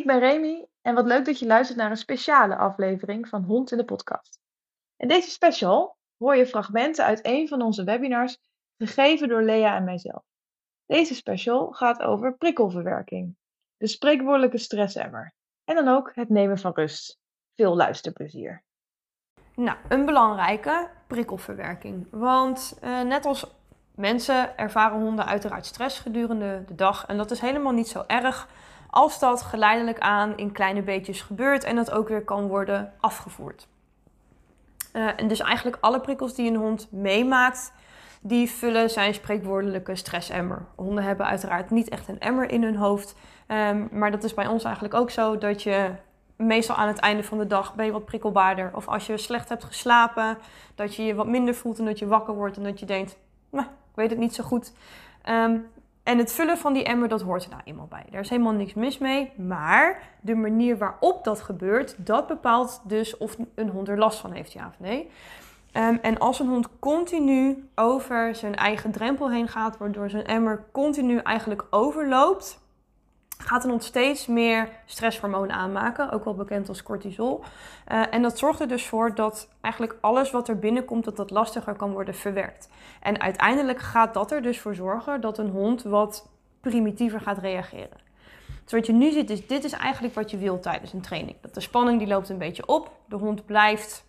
Ik ben Remy en wat leuk dat je luistert naar een speciale aflevering van Hond in de Podcast. In deze special hoor je fragmenten uit een van onze webinars, gegeven door Lea en mijzelf. Deze special gaat over prikkelverwerking, de spreekwoordelijke stressemmer en dan ook het nemen van rust. Veel luisterplezier. Nou, een belangrijke prikkelverwerking. Want uh, net als mensen ervaren honden uiteraard stress gedurende de dag. En dat is helemaal niet zo erg als dat geleidelijk aan in kleine beetjes gebeurt en dat ook weer kan worden afgevoerd. Uh, en dus eigenlijk alle prikkels die een hond meemaakt, die vullen zijn spreekwoordelijke stressemmer. Honden hebben uiteraard niet echt een emmer in hun hoofd. Um, maar dat is bij ons eigenlijk ook zo dat je meestal aan het einde van de dag ben je wat prikkelbaarder. Of als je slecht hebt geslapen, dat je je wat minder voelt en dat je wakker wordt en dat je denkt, ik weet het niet zo goed. Um, en het vullen van die emmer, dat hoort er nou eenmaal bij. Daar is helemaal niks mis mee. Maar de manier waarop dat gebeurt, dat bepaalt dus of een hond er last van heeft, ja of nee. Um, en als een hond continu over zijn eigen drempel heen gaat, waardoor zijn emmer continu eigenlijk overloopt, gaat een hond steeds meer stresshormonen aanmaken, ook wel bekend als cortisol. Uh, en dat zorgt er dus voor dat eigenlijk alles wat er binnenkomt, dat dat lastiger kan worden verwerkt. En uiteindelijk gaat dat er dus voor zorgen dat een hond wat primitiever gaat reageren. Dus wat je nu ziet, is dit is eigenlijk wat je wilt tijdens een training. Dat de spanning die loopt een beetje op, de hond blijft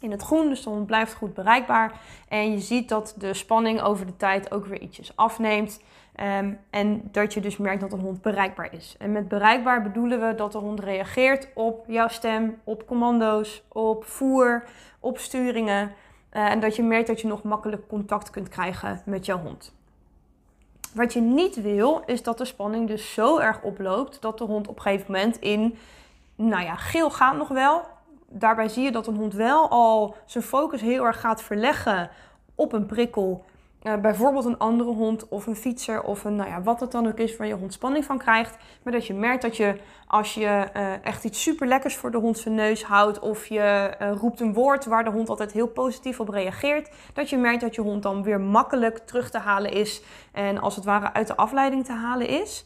in het groen, dus de hond blijft goed bereikbaar. En je ziet dat de spanning over de tijd ook weer ietsjes afneemt. Um, en dat je dus merkt dat een hond bereikbaar is. En met bereikbaar bedoelen we dat de hond reageert op jouw stem, op commando's, op voer, op sturingen. Uh, en dat je merkt dat je nog makkelijk contact kunt krijgen met jouw hond. Wat je niet wil, is dat de spanning dus zo erg oploopt dat de hond op een gegeven moment in, nou ja, geel gaat nog wel. Daarbij zie je dat een hond wel al zijn focus heel erg gaat verleggen op een prikkel uh, bijvoorbeeld een andere hond of een fietser of een, nou ja, wat het dan ook is waar je hond spanning van krijgt. Maar dat je merkt dat je als je uh, echt iets super lekkers voor de hond zijn neus houdt of je uh, roept een woord waar de hond altijd heel positief op reageert, dat je merkt dat je hond dan weer makkelijk terug te halen is en als het ware uit de afleiding te halen is.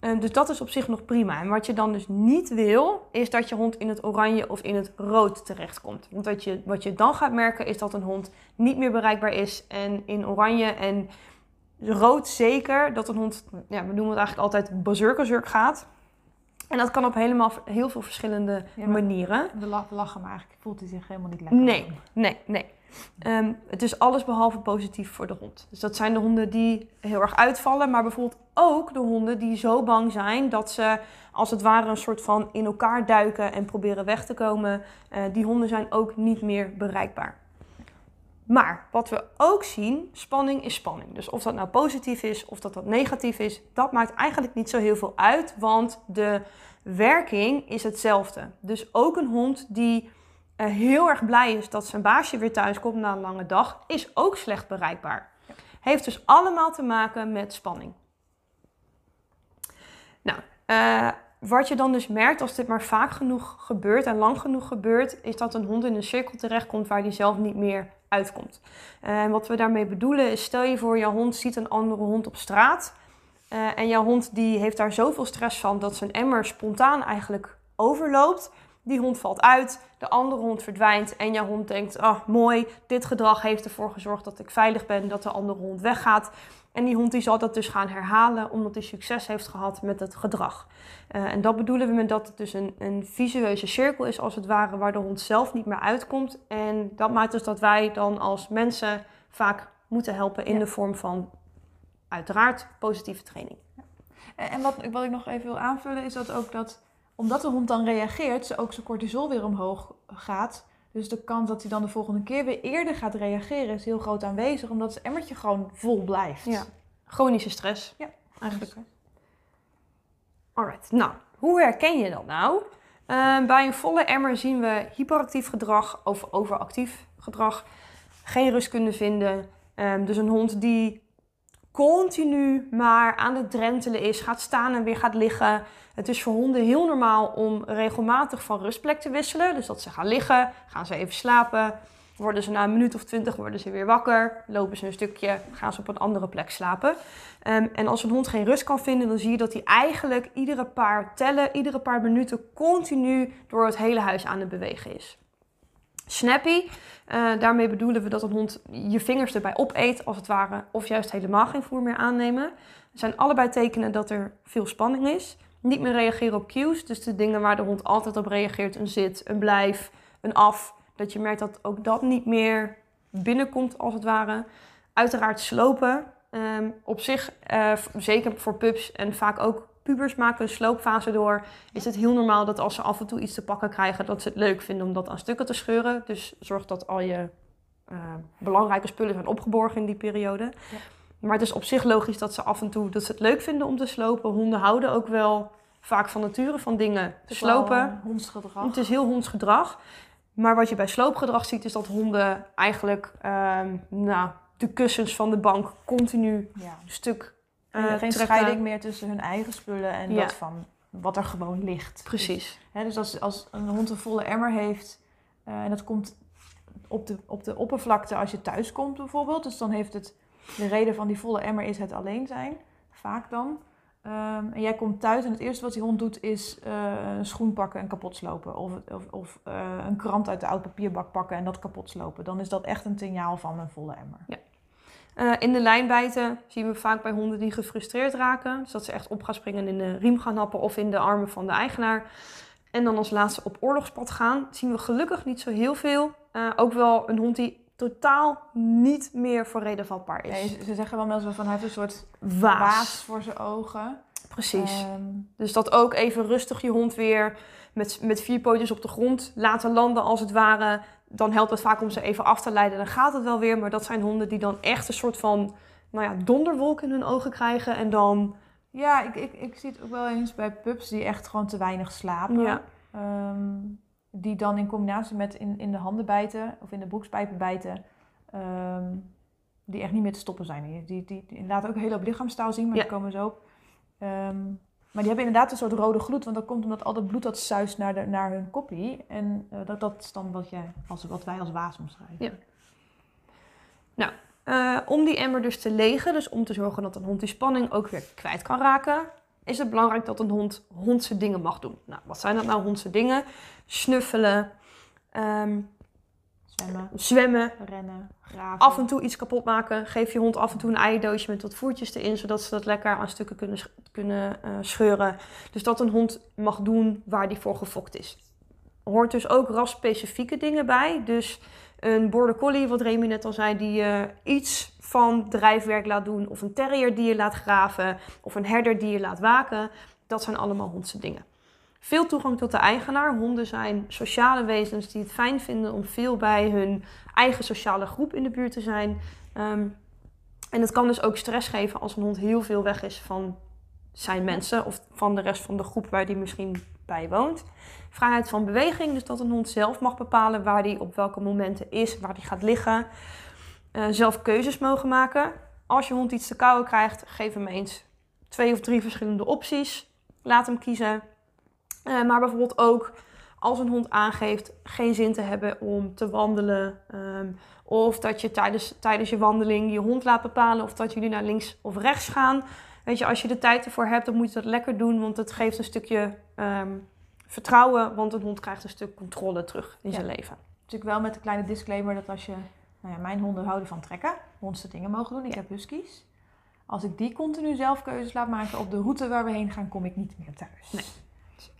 Ehm, dus dat is op zich nog prima. En wat je dan dus niet wil, is dat je hond in het oranje of in het rood terechtkomt. Want wat je, wat je dan gaat merken, is dat een hond niet meer bereikbaar is. En in oranje en rood zeker, dat een hond, ja, we noemen het eigenlijk altijd bazurkezurk gaat. En dat kan op helemaal heel veel verschillende manieren. De lachen, maar eigenlijk voelt hij zich helemaal niet lekker. Nee, nee, nee. Um, het is alles behalve positief voor de hond. Dus dat zijn de honden die heel erg uitvallen, maar bijvoorbeeld ook de honden die zo bang zijn dat ze als het ware een soort van in elkaar duiken en proberen weg te komen. Uh, die honden zijn ook niet meer bereikbaar. Maar wat we ook zien, spanning is spanning. Dus of dat nou positief is of dat dat negatief is, dat maakt eigenlijk niet zo heel veel uit, want de werking is hetzelfde. Dus ook een hond die uh, heel erg blij is dat zijn baasje weer thuis komt na een lange dag, is ook slecht bereikbaar. Heeft dus allemaal te maken met spanning. Nou, uh, wat je dan dus merkt als dit maar vaak genoeg gebeurt en lang genoeg gebeurt, is dat een hond in een cirkel terechtkomt waar die zelf niet meer uitkomt. En uh, wat we daarmee bedoelen is, stel je voor, jouw hond ziet een andere hond op straat. En jouw hond die heeft daar zoveel stress van dat zijn emmer spontaan eigenlijk overloopt. Die hond valt uit, de andere hond verdwijnt en jouw hond denkt: ah, mooi, dit gedrag heeft ervoor gezorgd dat ik veilig ben, dat de andere hond weggaat. En die hond die zal dat dus gaan herhalen omdat hij succes heeft gehad met het gedrag. Uh, en dat bedoelen we met dat het dus een, een visueuze cirkel is als het ware waar de hond zelf niet meer uitkomt. En dat maakt dus dat wij dan als mensen vaak moeten helpen in ja. de vorm van uiteraard positieve training. En wat, wat ik nog even wil aanvullen is dat ook dat omdat de hond dan reageert, ook zijn cortisol weer omhoog gaat. Dus de kans dat hij dan de volgende keer weer eerder gaat reageren is heel groot aanwezig, omdat het emmertje gewoon vol blijft. Ja, chronische stress. Ja, eigenlijk. Alright, nou, hoe herken je dat nou? Uh, bij een volle emmer zien we hyperactief gedrag of overactief gedrag. Geen rust kunnen vinden. Um, dus een hond die continu maar aan het drentelen is, gaat staan en weer gaat liggen. Het is voor honden heel normaal om regelmatig van rustplek te wisselen. Dus dat ze gaan liggen, gaan ze even slapen. worden ze na een minuut of twintig worden ze weer wakker, lopen ze een stukje, gaan ze op een andere plek slapen. Ehm, en als een hond geen rust kan vinden, dan zie je dat hij eigenlijk iedere paar tellen, iedere paar minuten continu door het hele huis aan het bewegen is. Snappy, eh, daarmee bedoelen we dat een hond je vingers erbij opeet, als het ware, of juist helemaal geen voer meer aannemen. Het zijn allebei tekenen dat er veel spanning is. Niet meer reageren op cues, dus de dingen waar de hond altijd op reageert, een zit, een blijf, een af, dat je merkt dat ook dat niet meer binnenkomt, als het ware. Uiteraard slopen. Ehm, op zich, uh, zeker voor pups en vaak ook pubers maken een sloopfase door. Is het heel normaal dat als ze af en toe iets te pakken krijgen, dat ze het leuk vinden om dat aan stukken te scheuren. Dus zorg dat al je uh, belangrijke spullen zijn opgeborgen in die periode. Ja. Maar het is op zich logisch dat ze af en toe dat ze het leuk vinden om te slopen. Honden houden ook wel vaak van nature van dingen slopen. hondsgedrag. Het is heel hondsgedrag. Maar wat je bij sloopgedrag ziet, is dat honden eigenlijk uh, nou, de kussens van de bank continu ja. een stuk. Uh, geen trekken. scheiding meer tussen hun eigen spullen en ja. dat van wat er gewoon ligt. Precies. Dus, hè, dus als, als een hond een volle emmer heeft uh, en dat komt op de, op de oppervlakte als je thuis komt bijvoorbeeld. Dus dan heeft het de reden van die volle emmer is het alleen zijn. Vaak dan. Um, en jij komt thuis en het eerste wat die hond doet is uh, een schoen pakken en kapot slopen. Of, of, of uh, een krant uit de oud papierbak pakken en dat kapot slopen. Dan is dat echt een signaal van een volle emmer. Ja. Uh, in de lijn bijten zien we vaak bij honden die gefrustreerd raken. Dus dat ze echt op gaan springen en in de riem gaan happen of in de armen van de eigenaar. En dan als laatste op oorlogspad gaan. zien we gelukkig niet zo heel veel. ook wel een hond die totaal niet meer voor reden vatbaar is. Nee, ze zeggen wel mensen van hij heeft een soort waas, waas voor zijn ogen. Precies. Um, dus dat ook even rustig je hond weer met, met vier pootjes op de grond laten landen als het ware. Dan helpt het vaak om ze even af te leiden. Dan gaat het wel weer. Maar dat zijn honden die dan echt een soort van nou ja, donderwolk in hun ogen krijgen. En dan... Ja, ik, ik, ik zie het ook wel eens bij pups die echt gewoon te weinig slapen. Ja. Um, die dan in combinatie met in, in de handen bijten of in de broekspijpen bijten, um, die echt niet meer te stoppen zijn. Die, die, die, die laten ook heel op lichaamstaal zien, maar ja. die komen zo op. Um, maar die hebben inderdaad een soort rode gloed, want dat komt omdat al dat bloed dat zuist naar, de, naar hun koppie. En uh, dat, dat is dan wat, jij, als, wat wij als waas omschrijven. Ja. Nou, uh, om die emmer dus te legen, dus om te zorgen dat een hond die spanning ook weer kwijt kan raken, is het belangrijk dat een hond hondse dingen mag doen. Nou, wat zijn dat nou hondse dingen? Snuffelen, um, zwemmen, zwemmen, rennen, graven. Af en toe iets kapot maken. Geef je hond af en toe een eidoosje met wat voertjes erin, zodat ze dat lekker aan stukken kunnen, kunnen uh, scheuren. Dus dat een hond mag doen waar die voor gefokt is. Er hoort dus ook rasspecifieke dingen bij. Dus een border collie, wat Remy net al zei, die uh, iets van drijfwerk laat doen, of een terrier die je laat graven, of een herder die je laat waken. Dat zijn allemaal hondse dingen. Veel toegang tot de eigenaar. Honden zijn sociale wezens die het fijn vinden om veel bij hun eigen sociale groep in de buurt te zijn. Um, en het kan dus ook stress geven als een hond heel veel weg is van zijn mensen of van de rest van de groep waar die misschien bij woont. Vrijheid van beweging, dus dat een hond zelf mag bepalen waar die op welke momenten is, waar die gaat liggen. Uh, zelf keuzes mogen maken. Als je hond iets te kauwen krijgt, geef hem eens twee of drie verschillende opties. Laat hem kiezen. Uh, maar bijvoorbeeld ook als een hond aangeeft geen zin te hebben om te wandelen. Um, of dat je tijdens, tijdens je wandeling je hond laat bepalen of dat jullie naar links of rechts gaan. Weet je, als je de tijd ervoor hebt, dan moet je dat lekker doen. Want het geeft een stukje um, vertrouwen. Want een hond krijgt een stuk controle terug in ja. zijn leven. Natuurlijk wel met een kleine disclaimer dat als je nou ja, mijn honden houden van trekken. Hondste dingen mogen doen. Ik ja. heb huskies. Als ik die continu zelf keuzes laat maken op de route waar we heen gaan, kom ik niet meer thuis. Nee.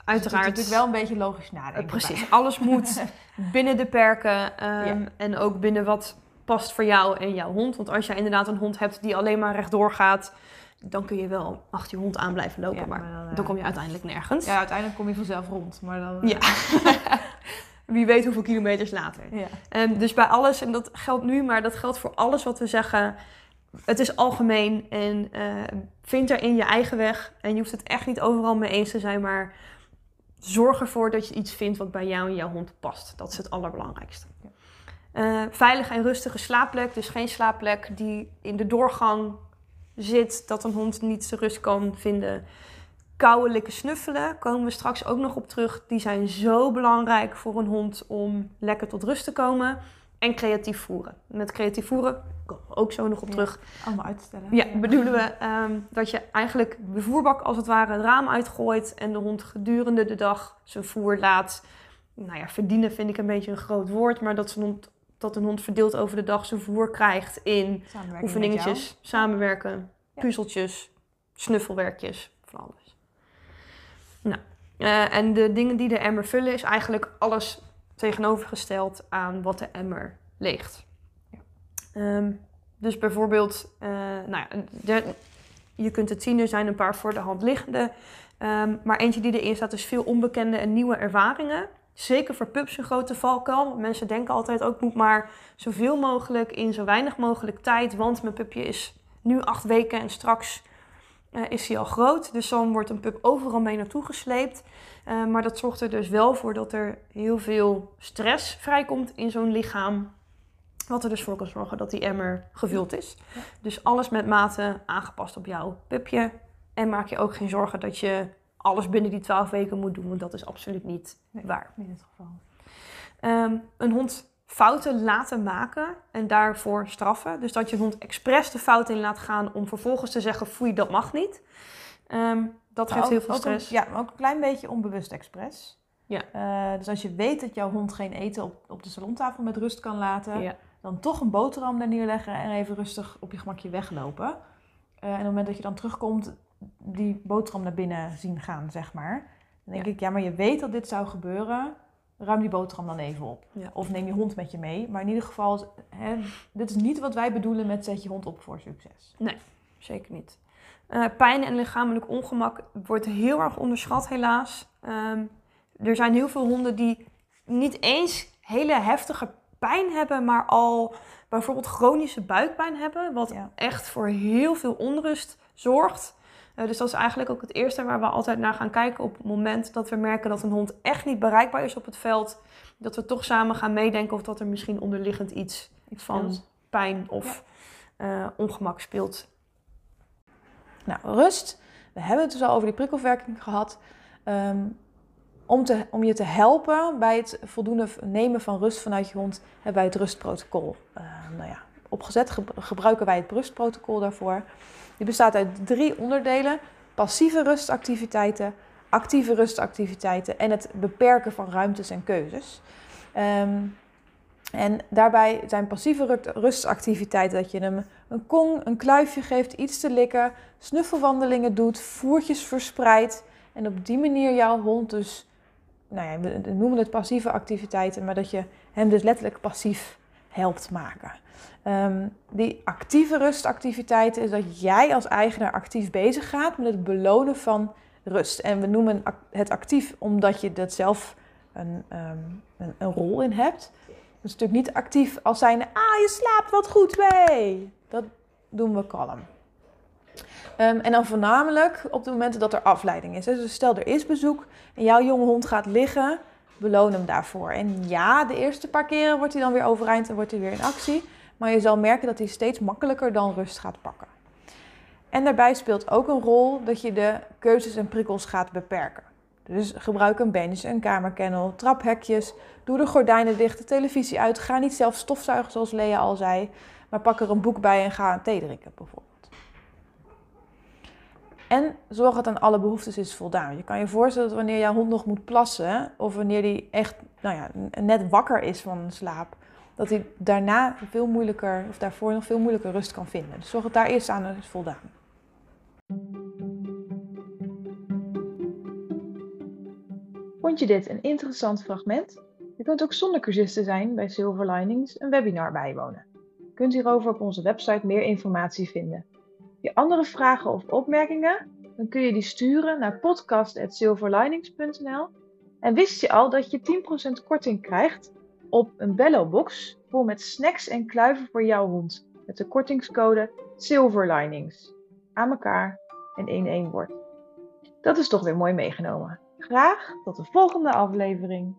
Uiteraard. Dus natuurlijk wel een beetje logisch nadenken. Uh, precies. Alles moet binnen de perken um, ja. en ook binnen wat past voor jou en jouw hond. Want als je inderdaad een hond hebt die alleen maar rechtdoor gaat, dan kun je wel achter je hond aan blijven lopen. Ja, maar, maar dan, dan, kom je uiteindelijk nergens. Ja, uiteindelijk kom je vanzelf rond. Maar dan, ja. wie weet hoeveel kilometers later. Ja. Um, dus bij alles, en dat geldt nu, maar dat geldt voor alles wat we zeggen. Het is algemeen en uh, vind er in je eigen weg. En je hoeft het echt niet overal mee eens te zijn, maar zorg ervoor dat je iets vindt wat bij jou en jouw hond past. Dat is het allerbelangrijkste. Uh, veilige en rustige slaapplek, dus geen slaapplek die in de doorgang zit, dat een hond niet zijn rust kan vinden koude snuffelen, komen we straks ook nog op terug. Die zijn zo belangrijk voor een hond om lekker tot rust te komen. En creatief voeren. Met creatief voeren, komen we ook zo nog op Ja. terug, Allemaal uit te stellen. ja, bedoelen we ehm, dat je eigenlijk de voerbak als het ware het raam uitgooit en de hond gedurende de dag zijn voer laat. Nou ja, verdienen vind ik een beetje een groot woord, maar dat, zijn hond, dat een hond verdeeld over de dag zijn voer krijgt in oefeningetjes, samenwerken, Ja. puzzeltjes, snuffelwerkjes, van alles. Nou, eh, en de dingen die de emmer vullen is eigenlijk alles tegenovergesteld aan wat de emmer leegt. Ehm, dus bijvoorbeeld, eh, nou ja, je kunt het zien, er zijn een paar voor de hand liggende. Ehm, maar eentje die erin staat is veel onbekende en nieuwe ervaringen. Zeker voor pups een grote valkuil. Mensen denken altijd ook, moet maar zoveel mogelijk in zo weinig mogelijk tijd. Want mijn pupje is nu acht weken en straks eh, is hij al groot. Dus dan wordt een pup overal mee naartoe gesleept. Eh, maar dat zorgt er dus wel voor dat er heel veel stress vrijkomt in zo'n lichaam. Wat er dus voor kan zorgen dat die emmer gevuld is. Ja. Dus alles met mate aangepast op jouw pupje. En maak je ook geen zorgen dat je alles binnen die 12 weken moet doen. Want dat is absoluut niet Nee. waar. In dit geval. Ehm, een hond fouten laten maken en daarvoor straffen. Dus dat je hond expres de fout in laat gaan om vervolgens te zeggen: foei, dat mag niet. Ehm, dat Maar geeft ook- heel veel een- stress. ja, maar ook een klein beetje onbewust expres. Ja. Eh, dus als je weet dat jouw hond geen eten op, op de salontafel met rust kan laten, Ja. dan toch een boterham daar neerleggen en even rustig op je gemakje weglopen. Eh, en op het moment dat je dan terugkomt, die boterham naar binnen zien gaan, zeg maar. Dan denk Ja. ik, ja, maar je weet dat dit zou gebeuren. Ruim die boterham dan even op. Ja. Of neem je hond met je mee. Maar in ieder geval, hè, dit is niet wat wij bedoelen met zet je hond op voor succes. Zeker niet. Eh, pijn en lichamelijk ongemak wordt heel erg onderschat, helaas. Ehm, er zijn heel veel honden die niet eens hele heftige pijn hebben, maar al bijvoorbeeld chronische buikpijn hebben, wat Ja. echt voor heel veel onrust zorgt. Eh, dus dat is eigenlijk ook het eerste waar we altijd naar gaan kijken op het moment dat we merken dat een hond echt niet bereikbaar is op het veld. Dat we toch samen gaan meedenken of dat er misschien onderliggend iets van pijn of eh, ongemak speelt. Nou, rust. We hebben het dus al over die prikkelverwerking gehad. Ehm, om, te, om je te helpen bij het voldoende nemen van rust vanuit je hond, hebben wij het rustprotocol. Ehm, nou ja, opgezet ge- gebruiken wij het rustprotocol daarvoor. Die bestaat uit drie onderdelen: passieve rustactiviteiten, actieve rustactiviteiten en het beperken van ruimtes en keuzes. Ehm, en daarbij zijn passieve ru- rustactiviteiten dat je hem een kong, een kluifje geeft, iets te likken, snuffelwandelingen doet, voertjes verspreidt. En op die manier jouw hond dus, nou ja, we noemen het passieve activiteiten, maar dat je hem dus letterlijk passief helpt maken. Ehm, die actieve rustactiviteiten is dat jij als eigenaar actief bezig gaat met het belonen van rust. En we noemen het actief omdat je dat zelf een, ehm, een, rol in hebt. Dus natuurlijk niet actief als zijnde, ah je slaapt wat goed, mee. Dat doen we kalm. Ehm, en dan voornamelijk op de momenten dat er afleiding is. Dus stel er is bezoek en jouw jonge hond gaat liggen, beloon hem daarvoor. En ja, de eerste paar keren wordt hij dan weer overeind en wordt hij weer in actie. Maar je zal merken dat hij steeds makkelijker dan rust gaat pakken. En daarbij speelt ook een rol dat je de keuzes en prikkels gaat beperken. Dus gebruik een bench, een kamerkennel, traphekjes. Doe de gordijnen dicht, de televisie uit. Ga niet zelf stofzuigen zoals Lea al zei. Maar pak er een boek bij en ga een thee drinken bijvoorbeeld. En zorg dat aan alle behoeftes is voldaan. Je kan je voorstellen dat wanneer jouw hond nog moet plassen... of wanneer hij echt nou ja, net wakker is van slaap... dat hij daarna veel moeilijker, of daarvoor nog veel moeilijker rust kan vinden. Dus zorg dat daar eerst aan is voldaan. Vond je dit een interessant fragment? Je kunt ook zonder cursisten zijn bij Silver Linings een webinar bijwonen. Je kunt hierover op onze website meer informatie vinden. Je andere vragen of opmerkingen? Dan kun je die sturen naar podcast.silverlinings.nl En wist je al dat je 10% korting krijgt op een Bello-box vol met snacks en kluiven voor jouw hond met de kortingscode Silverlinings. Aan elkaar en in één woord. Dat is toch weer mooi meegenomen. Graag tot de volgende aflevering.